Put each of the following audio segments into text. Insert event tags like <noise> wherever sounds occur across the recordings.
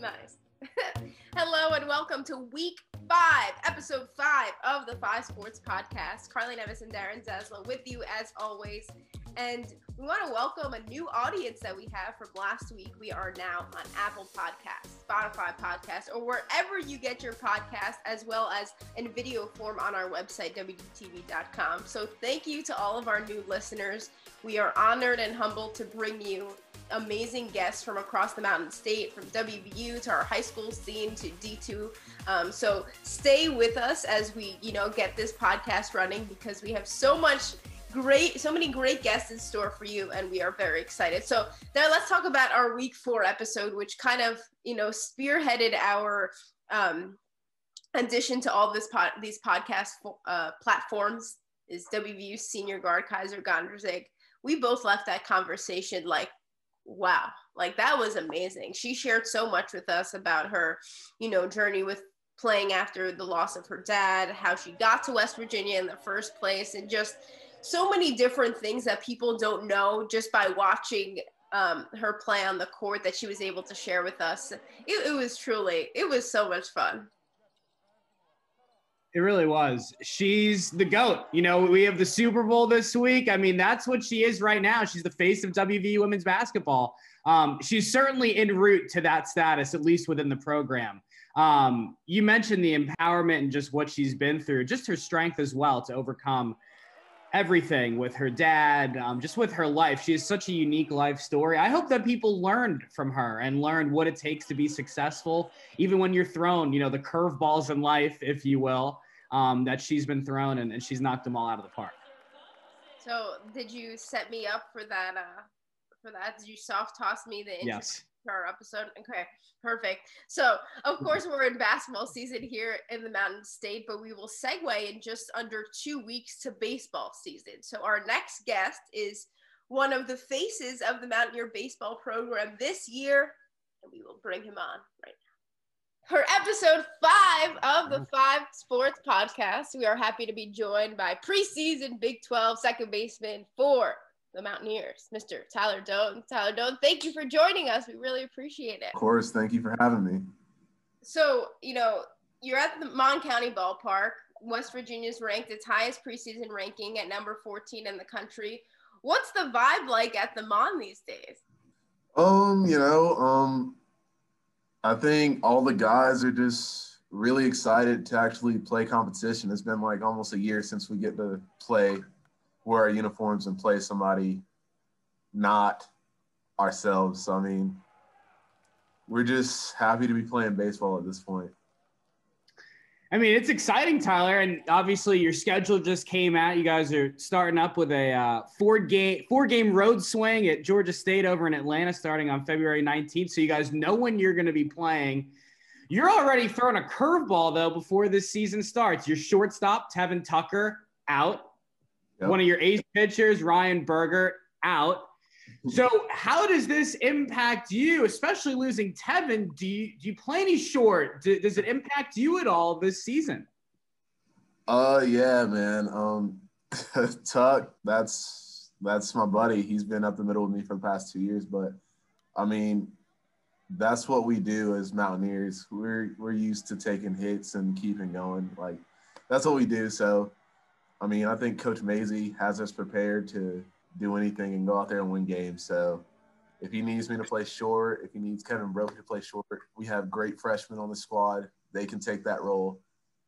Nice. <laughs> Hello and welcome to week five, episode five of the Five Sports Podcast. Carly Nevis and Darren Zaslow with you as always. And we want to welcome a new audience that we have from last week. We are now on Apple Podcasts, Spotify Podcasts, or wherever you get your podcast, as well as in video form on our website, WDTV.com. So thank you to all of our new listeners. We are honored and humbled to bring you amazing guests from across the Mountain State, from WVU to our high school scene to D2. Um, so stay with us as we, you know, get this podcast running because we have so much great, so many great guests in store for you, and we are very excited. So now let's talk about our week four episode, which kind of, you know, spearheaded our um, addition to all this pod, these podcast uh, platforms is WVU senior guard Kysre Gondrezick. We both left that conversation like wow. Like that was amazing. She shared so much with us about her you know journey with playing after the loss of her dad how she got to west virginia in the first place and just so many different things that people don't know just by watching um, her play on the court that she was able to share with us. It, it was truly it was so much fun it really was. She's the GOAT. You know, we have the Super Bowl this week. I mean, that's what she is right now. She's the face of WVU women's basketball. Um, she's certainly en route to that status, at least within the program. Um, you mentioned the empowerment and just what she's been through, just her strength as well to overcome everything with her dad, um, just with her life. She has such a unique life story. I hope that people learned from her and learned what it takes to be successful, even when you're thrown, you know, the curveballs in life, if you will um, that she's been thrown and, and she's knocked them all out of the park. So did you set me up for that? Uh, for that, did you soft toss me the intro yes. Our episode? Okay, perfect. So of mm-hmm. course we're in basketball season here in the Mountain State, but we will segue in just under two weeks to baseball season. So our next guest is one of the faces of the Mountaineer baseball program this year, and we will bring him on right now for episode five of the mm-hmm. Five Sports Podcast. We are happy to be joined by preseason Big 12 second baseman for the Mountaineers, Mr. Tyler Doanes. Tyler Doanes, thank you for joining us. We really appreciate it. Of course. Thank you for having me. So, you know, you're at the Mon County Ballpark. West Virginia's ranked its highest preseason ranking at number 14 in the country. What's the vibe like at the Mon these days? Um, you know, um, I think all the guys are just really excited to actually play competition. It's been like almost a year since we get to play, wear our uniforms and play somebody not ourselves. So, I mean, we're just happy to be playing baseball at this point. I mean, it's exciting, Tyler, and obviously your schedule just came out. You guys are starting up with a uh, four game four game road swing at Georgia State over in Atlanta, starting on February 19th. So you guys know when you're going to be playing. You're already throwing a curveball though before this season starts. Your shortstop Tevin Tucker out. Yep. One of your ace pitchers Ryan Bergert out. <laughs> So how does this impact you, especially losing Tevin? Do you do you play any short? Do, does it impact you at all this season? Uh, yeah, man. Um, <laughs> Tuck, that's that's my buddy. He's been up the middle with me for the past two years, but I mean, that's what we do as Mountaineers. We're we're used to taking hits and keeping going. Like that's what we do. So, I mean, I think Coach Mazey has us prepared to do anything and go out there and win games. So if he needs me to play short, if he needs Kevin Brophy to play short, we have great freshmen on the squad. They can take that role.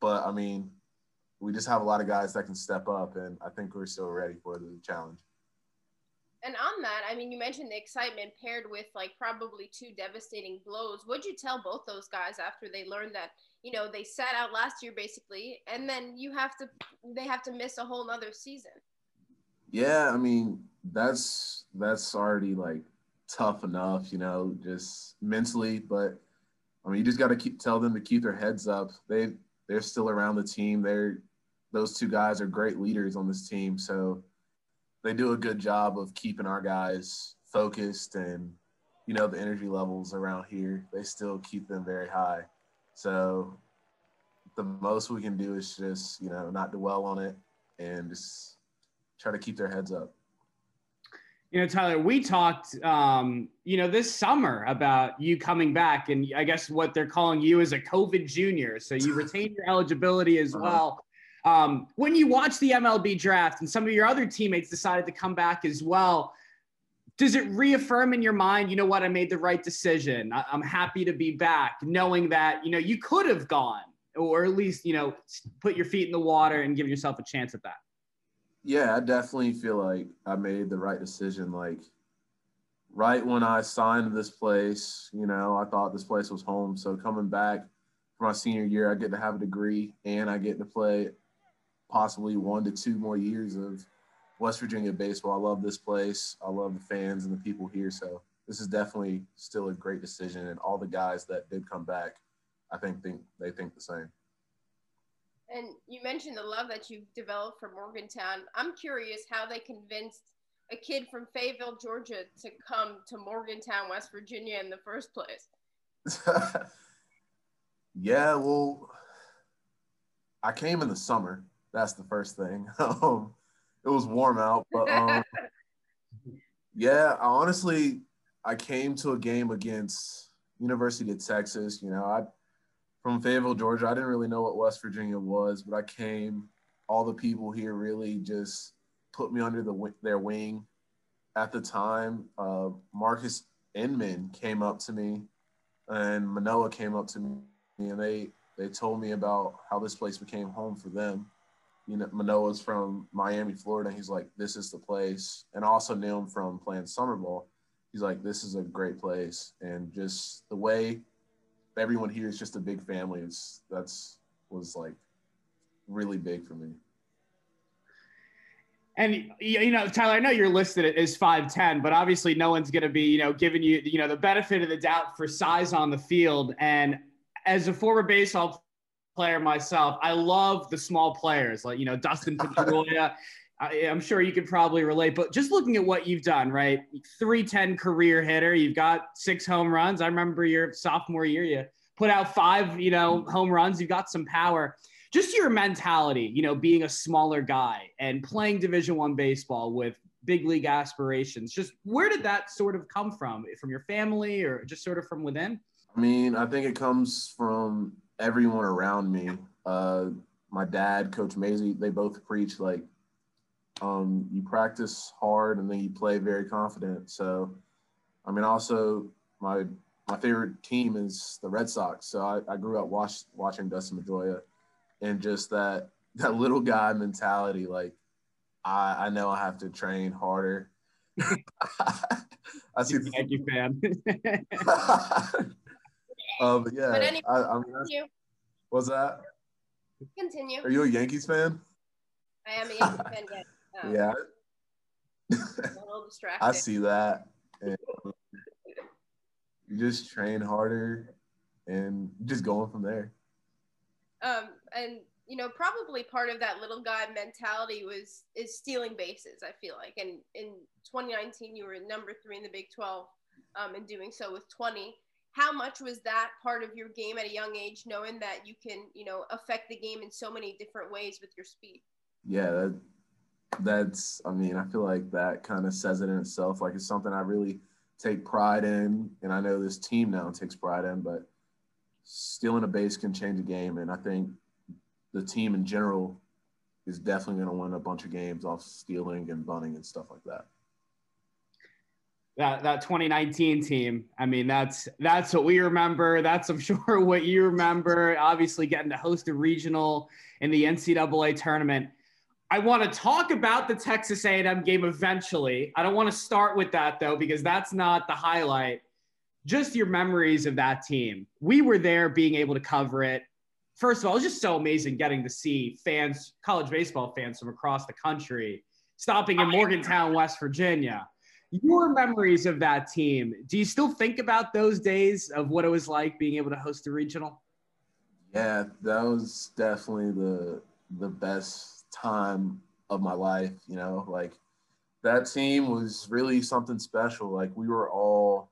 But I mean, we just have a lot of guys that can step up, and I think we're still ready for the challenge. And on that, I mean, you mentioned the excitement paired with like probably two devastating blows. What'd you tell both those guys after they learned that, you know, they sat out last year basically, and then you have to, they have to miss a whole nother season? Yeah, I mean that's that's already like tough enough, you know, just mentally. But I mean, you just got to keep tell them to keep their heads up. They they're still around the team. They're those two guys are great leaders on this team, so they do a good job of keeping our guys focused and you know the energy levels around here. They still keep them very high. So the most we can do is just you know not dwell on it and just try to keep their heads up. You know, Tyler, we talked, um, you know, this summer about you coming back, and I guess what they're calling you is a COVID junior. So you retain your eligibility as uh-huh. well. Um, when you watch the MLB draft and some of your other teammates decided to come back as well, does it reaffirm in your mind, you know what, I made the right decision? I- I'm happy to be back, knowing that, you know, you could have gone or at least, you know, put your feet in the water and give yourself a chance at that? Yeah, I definitely feel like I made the right decision. Like, right when I signed this place, you know, I thought this place was home. So coming back for my senior year, I get to have a degree and I get to play possibly one to two more years of West Virginia baseball. I love this place. I love the fans and the people here. So this is definitely still a great decision. And all the guys that did come back, I think think they think the same. And you mentioned the love that you've developed for Morgantown. I'm curious how they convinced a kid from Fayetteville, Georgia, to come to Morgantown, West Virginia, in the first place. <laughs> yeah, well, I came in the summer. That's the first thing. <laughs> Um, it was warm out, but um, <laughs> yeah, I honestly, I came to a game against University of Texas. You know, I from Fayetteville, Georgia. I didn't really know what West Virginia was, but I came. All the people here really just put me under the their wing. At the time, uh, Marques Inman came up to me, and Manoah came up to me, and they they told me about how this place became home for them. You know, Manoah's from Miami, Florida. He's like, this is the place, and also knew him from playing summer ball. He's like, this is a great place, and just the way everyone here is just a big family. It's that's was like really big for me. And you know, Tyler, I know you're listed as five ten, but obviously no one's going to be you know giving you you know the benefit of the doubt for size on the field. And as a former baseball player myself, I love the small players like you know Dustin <laughs> Pedroia. I, am sure you could probably relate, but just looking at what you've done, right? 310 career hitter. You've got six home runs. I remember your sophomore year, you put out five, you know, home runs. You've got some power. Just your mentality, you know, being a smaller guy and playing Division One baseball with big league aspirations. Just where did that sort of come from? From your family or just sort of from within? I mean, I think it comes from everyone around me. Uh, my dad, Coach Mazey, they both preach like um, you practice hard and then you play very confident. So, I mean, also my my favorite team is the Red Sox. So I, I grew up watch, watching Dustin Pedroia and just that that little guy mentality. Like I, I know I have to train harder. <laughs> <laughs> I see. Thank you, fan. <laughs> but yeah, but anyway, I, I mean, what's that? Continue. Are you a Yankees fan? I am a Yankees fan. <laughs> Um, yeah. a little <laughs> distracted. I see that. And you just train harder and just going from there. Um, and you know, probably part of that little guy mentality was is stealing bases. I feel like, and in 2019, you were number three in the Big 12, um, and doing so with 20. How much was that part of your game at a young age, knowing that you can, you know, affect the game in so many different ways with your speed? Yeah, that, that's i mean i feel like that kind of says it in itself like it's something i really take pride in and i know this team now takes pride in but stealing a base can change a game and i think the team in general is definitely going to win a bunch of games off stealing and bunting and stuff like that that that 2019 team i mean that's that's what we remember that's i'm <laughs> sure what you remember obviously getting to host a regional in the ncaa tournament I want to talk about the Texas A&M game eventually. I don't want to start with that though because that's not the highlight. Just your memories of that team. We were there being able to cover it. First of all, it was just so amazing getting to see fans, college baseball fans from across the country, stopping in oh, Morgantown, West Virginia. Your memories of that team. Do you still think about those days of what it was like being able to host a regional? Yeah, that was definitely the the best time of my life, you know, like that team was really something special. Like we were all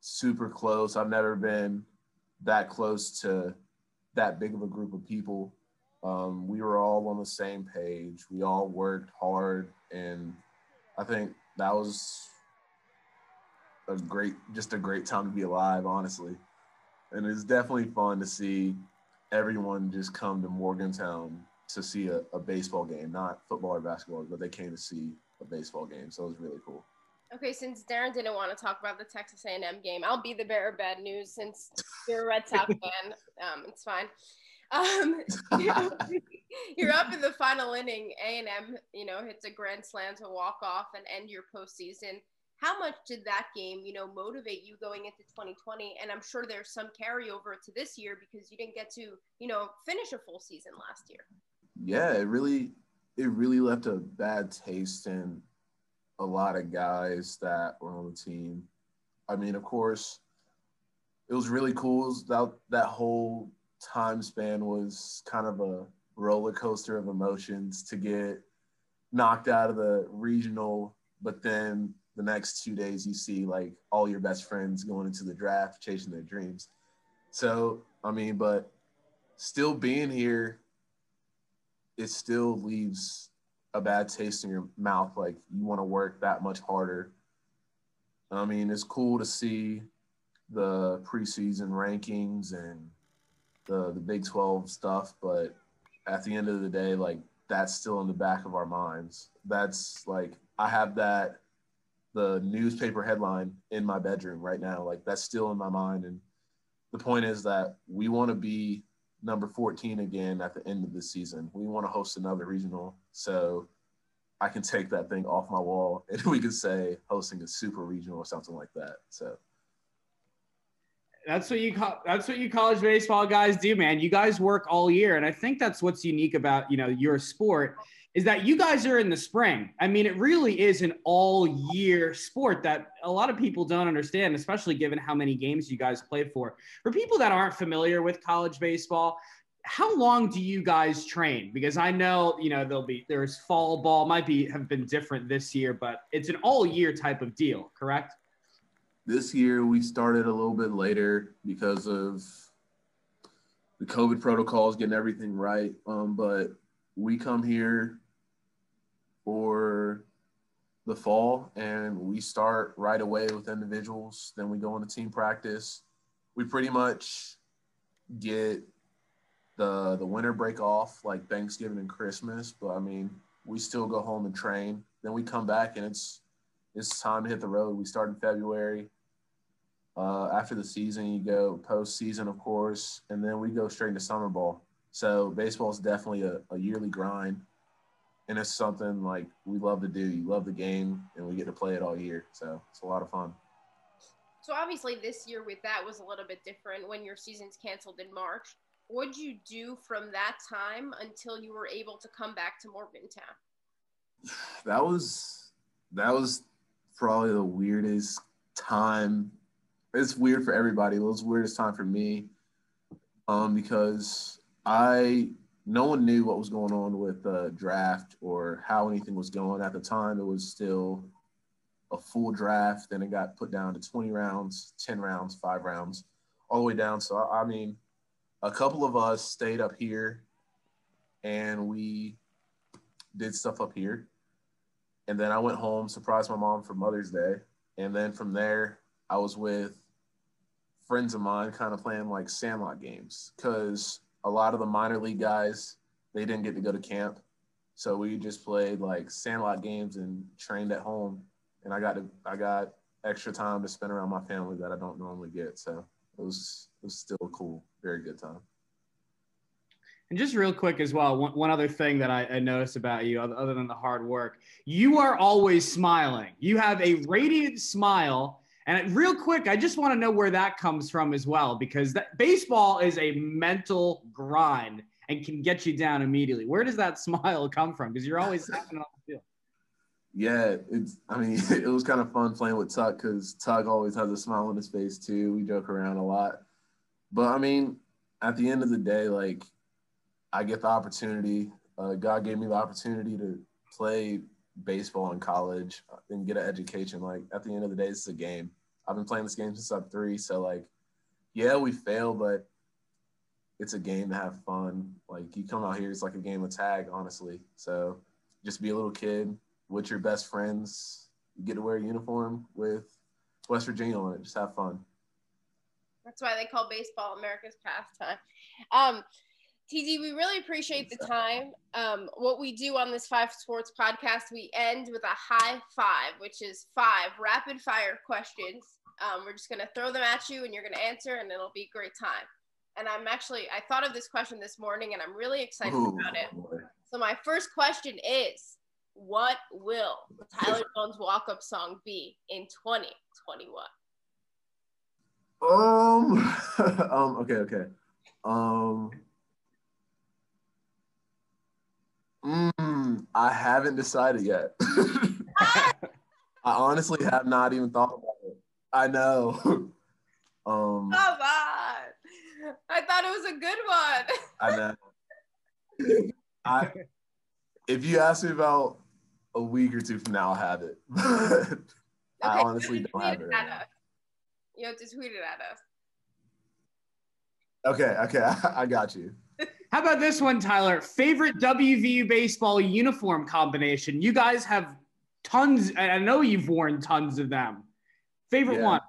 super close. I've never been that close to that big of a group of people. Um, we were all on the same page. We all worked hard and I think that was a great, just a great time to be alive, honestly. And it's definitely fun to see everyone just come to Morgantown to see a, a baseball game, not football or basketball, but they came to see a baseball game. So it was really cool. Okay, since Darren didn't want to talk about the Texas A&M game, I'll be the bearer of bad news since you're a Red Sox <laughs> fan. Um, it's fine. Um, <laughs> <laughs> you're up in the final inning. A&M, you know, hits a grand slam to walk off and end your postseason. How much did that game, you know, motivate you going into 2020? And I'm sure there's some carryover to this year because you didn't get to, you know, finish a full season last year. Yeah, it really, it really left a bad taste in a lot of guys that were on the team. I mean, of course, it was really cool. That that whole time span was kind of a roller coaster of emotions to get knocked out of the regional, but then the next two days you see like all your best friends going into the draft, chasing their dreams. So I mean, but still being here, it still leaves a bad taste in your mouth. Like you want to work that much harder. I mean, it's cool to see the preseason rankings and the the Big 12 stuff, but at the end of the day, like that's still in the back of our minds. That's like I have that the newspaper headline in my bedroom right now. Like that's still in my mind. And the point is that we want to be number 14 again at the end of the season. We want to host another regional. So I can take that thing off my wall and <laughs> we can say hosting a super regional or something like that. So that's what you call that's what you college baseball guys do, man. You guys work all year. And I think that's what's unique about, you know, your sport is that you guys are in the spring. I mean, it really is an all year sport that a lot of people don't understand, especially given how many games you guys play for. For people that aren't familiar with college baseball, how long do you guys train? Because I know, you know, there'll be there's fall ball might be have been different this year, but it's an all year type of deal, correct? This year we started a little bit later because of the COVID protocols, getting everything right. Um, but we come here for the fall and we start right away with individuals. Then we go into team practice. We pretty much get the the winter break off like Thanksgiving and Christmas, but I mean we still go home and train. Then we come back and it's it's time to hit the road. We start in February. Uh, after the season, you go postseason, of course, and then we go straight into summer ball. So baseball is definitely a, a yearly grind, and it's something like we love to do. You love the game, and we get to play it all year. So it's a lot of fun. So obviously, this year with that was a little bit different when your season's canceled in March. What'd you do from that time until you were able to come back to Morgantown? <sighs> That was that was probably the weirdest time it's weird for everybody. It was weirdest time for me um, because I no one knew what was going on with the draft or how anything was going at the time. It was still a full draft, Then it got put down to 20 rounds, 10 rounds, five rounds, all the way down. So I mean, a couple of us stayed up here, and we did stuff up here. And then I went home, surprised my mom for Mother's Day, and then from there I was with friends of mine kind of playing like sandlot games because a lot of the minor league guys they didn't get to go to camp. So we just played like sandlot games and trained at home. And i got to i got extra time to spend around my family that i don't normally get. So it was it was still cool very good time. And just real quick as well, one, one other thing that I, I noticed about you, other than the hard work, you are always smiling. You have a radiant smile and real quick, I just want to know where that comes from as well, because that baseball is a mental grind and can get you down immediately. Where does that <laughs> smile come from? Because you're always on the field. Yeah, it's. I mean, <laughs> it was kind of fun playing with Tuck because Tuck always has a smile on his face too. We joke around a lot, but I mean, at the end of the day, like, I get the opportunity. Uh, God gave me the opportunity to play baseball in college and get an education. Like, at the end of the day, it's a game. I've been playing this game since I'm three. So like, yeah, we fail, but it's a game to have fun. Like you come out here, it's like a game of tag, honestly. So just be a little kid, with your best friends. You get to wear a uniform with West Virginia on it. Just have fun. That's why they call baseball America's pastime. Um, TD, we really appreciate the time. Um, what we do on this Five Sports podcast, we end with a high five, which is five rapid fire questions. Um, we're just going to throw them at you and you're going to answer, and it'll be a great time. And I'm actually, I thought of this question this morning and I'm really excited Ooh, about it. Boy. So, my first question is What will Tyler Doanes walk up song be in 2021? Um, <laughs> um, okay, okay. Um, Mm, I haven't decided yet. <laughs> I honestly have not even thought about it. I know. <laughs> um, Come on. I thought it was a good one. I know. <laughs> I, if you ask me about a week or two from now, I'll have it. <laughs> okay, I honestly don't have it. Right you have to tweet it at us. Okay, okay, I, I got you. How about this one, Tyler? Favorite WVU baseball uniform combination? You guys have tons. I know you've worn tons of them. Favorite yeah. one?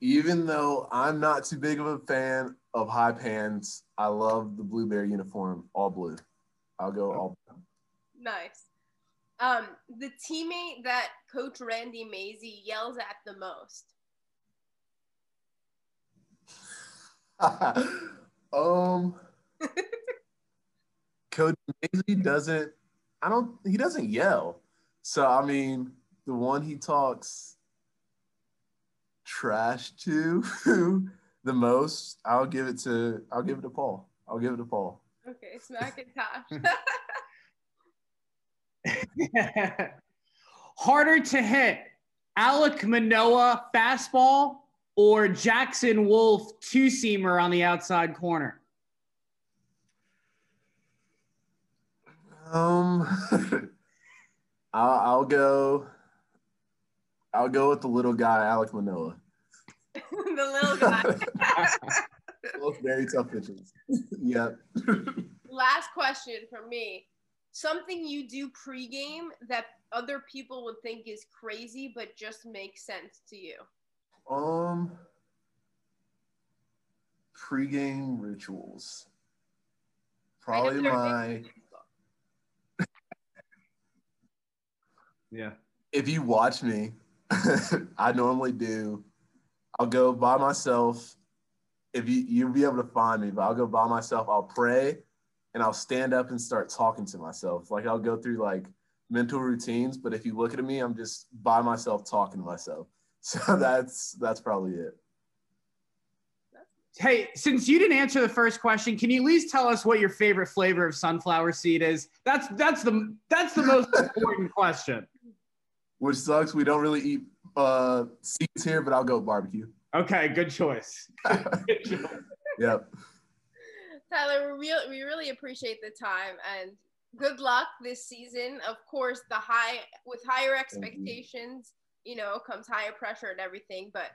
Even though I'm not too big of a fan of high pants, I love the Blue Bear uniform, all blue. I'll go all blue. Nice. Um, the teammate that Coach Randy Mazey yells at the most. <laughs> Um, <laughs> Coach Mazey doesn't. I don't. He doesn't yell. So I mean, the one he talks trash to <laughs> the most, I'll give it to. I'll give it to Paul. I'll give it to Paul. Okay, it's McIntosh. <laughs> Harder to hit, Alek Manoah fastball or Jackson Wolf two seamer on the outside corner? Um, <laughs> I'll, I'll, go. I'll go with the little guy, Alek Manoah. <laughs> the little guy. <laughs> Both very tough pitches. <laughs> yep. Last question from me. Something you do pregame that other people would think is crazy, but just makes sense to you. Um, pregame rituals. Probably my. yeah. If you watch me, <laughs> I normally do. I'll go by myself. If you you'll be able to find me, but I'll go by myself. I'll pray, and I'll stand up and start talking to myself. Like I'll go through like mental routines. But if you look at me, I'm just by myself talking to myself. <laughs> So that's that's probably it. Hey, since you didn't answer the first question, can you at least tell us what your favorite flavor of sunflower seed is? That's that's the that's the most <laughs> important question. Which sucks. We don't really eat uh, seeds here, but I'll go barbecue. Okay, good choice. good <laughs> choice. Yep. Tyler, we really, we really appreciate the time and good luck this season. Of course, the high with higher expectations you know, comes higher pressure and everything. But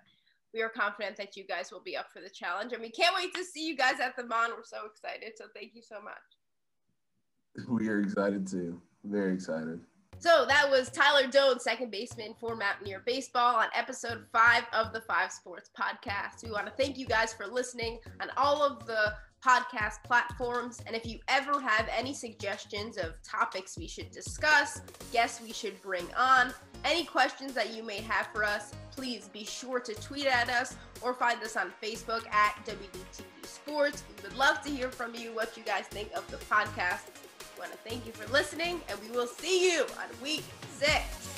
we are confident that you guys will be up for the challenge. And we can't wait to see you guys at the Mon. We're so excited. So thank you so much. We are excited too. Very excited. So that was Tyler Doanes, second baseman for Mountaineer Baseball, on episode five of the Five Sports Podcast. We want to thank you guys for listening on all of the podcast platforms. And if you ever have any suggestions of topics we should discuss, guests we should bring on, any questions that you may have for us, please be sure to tweet at us or find us on Facebook at WDTV Sports. We would love to hear from you what you guys think of the podcast. Want to thank you for listening, and we will see you on week six.